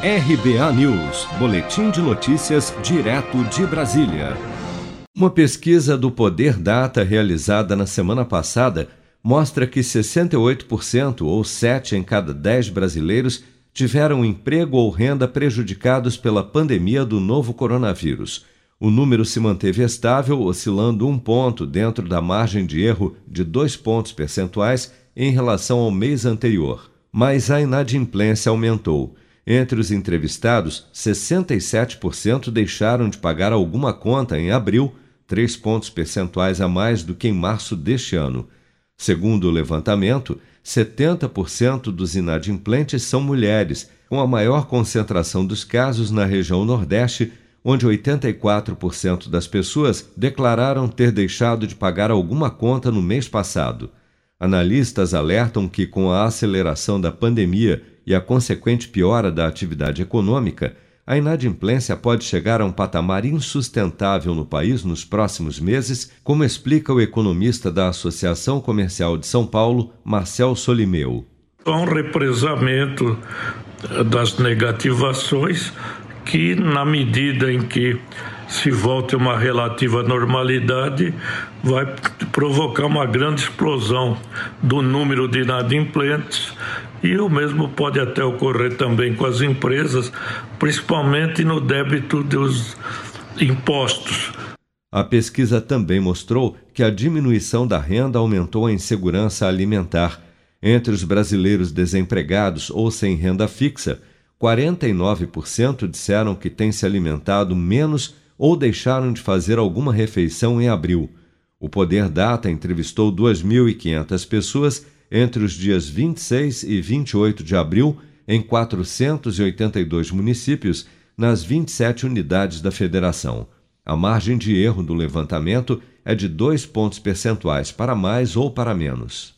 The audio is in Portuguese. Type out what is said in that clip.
RBA News, Boletim de Notícias, direto de Brasília. Uma pesquisa do Poder Data realizada na semana passada mostra que 68%, ou 7 em cada 10 brasileiros, tiveram emprego ou renda prejudicados pela pandemia do novo coronavírus. O número se manteve estável, oscilando um ponto dentro da margem de erro de dois pontos percentuais em relação ao mês anterior. Mas a inadimplência aumentou. Entre os entrevistados, 67% deixaram de pagar alguma conta em abril, três pontos percentuais a mais do que em março deste ano. Segundo o levantamento, 70% dos inadimplentes são mulheres, com a maior concentração dos casos na região Nordeste, onde 84% das pessoas declararam ter deixado de pagar alguma conta no mês passado. Analistas alertam que, com a aceleração da pandemia e a consequente piora da atividade econômica, a inadimplência pode chegar a um patamar insustentável no país nos próximos meses, como explica o economista da Associação Comercial de São Paulo, Marcel Solimeu. Há um represamento das negativações que, na medida em que se volte a uma relativa normalidade, vai provocar uma grande explosão do número de inadimplentes e o mesmo pode até ocorrer também com as empresas, principalmente no débito dos impostos. A pesquisa também mostrou que a diminuição da renda aumentou a insegurança alimentar. Entre os brasileiros desempregados ou sem renda fixa, 49% disseram que têm se alimentado menos ou deixaram de fazer alguma refeição em abril. O Poder Data entrevistou 2.500 pessoas entre os dias 26 e 28 de abril em 482 municípios nas 27 unidades da federação. A margem de erro do levantamento é de dois pontos percentuais para mais ou para menos.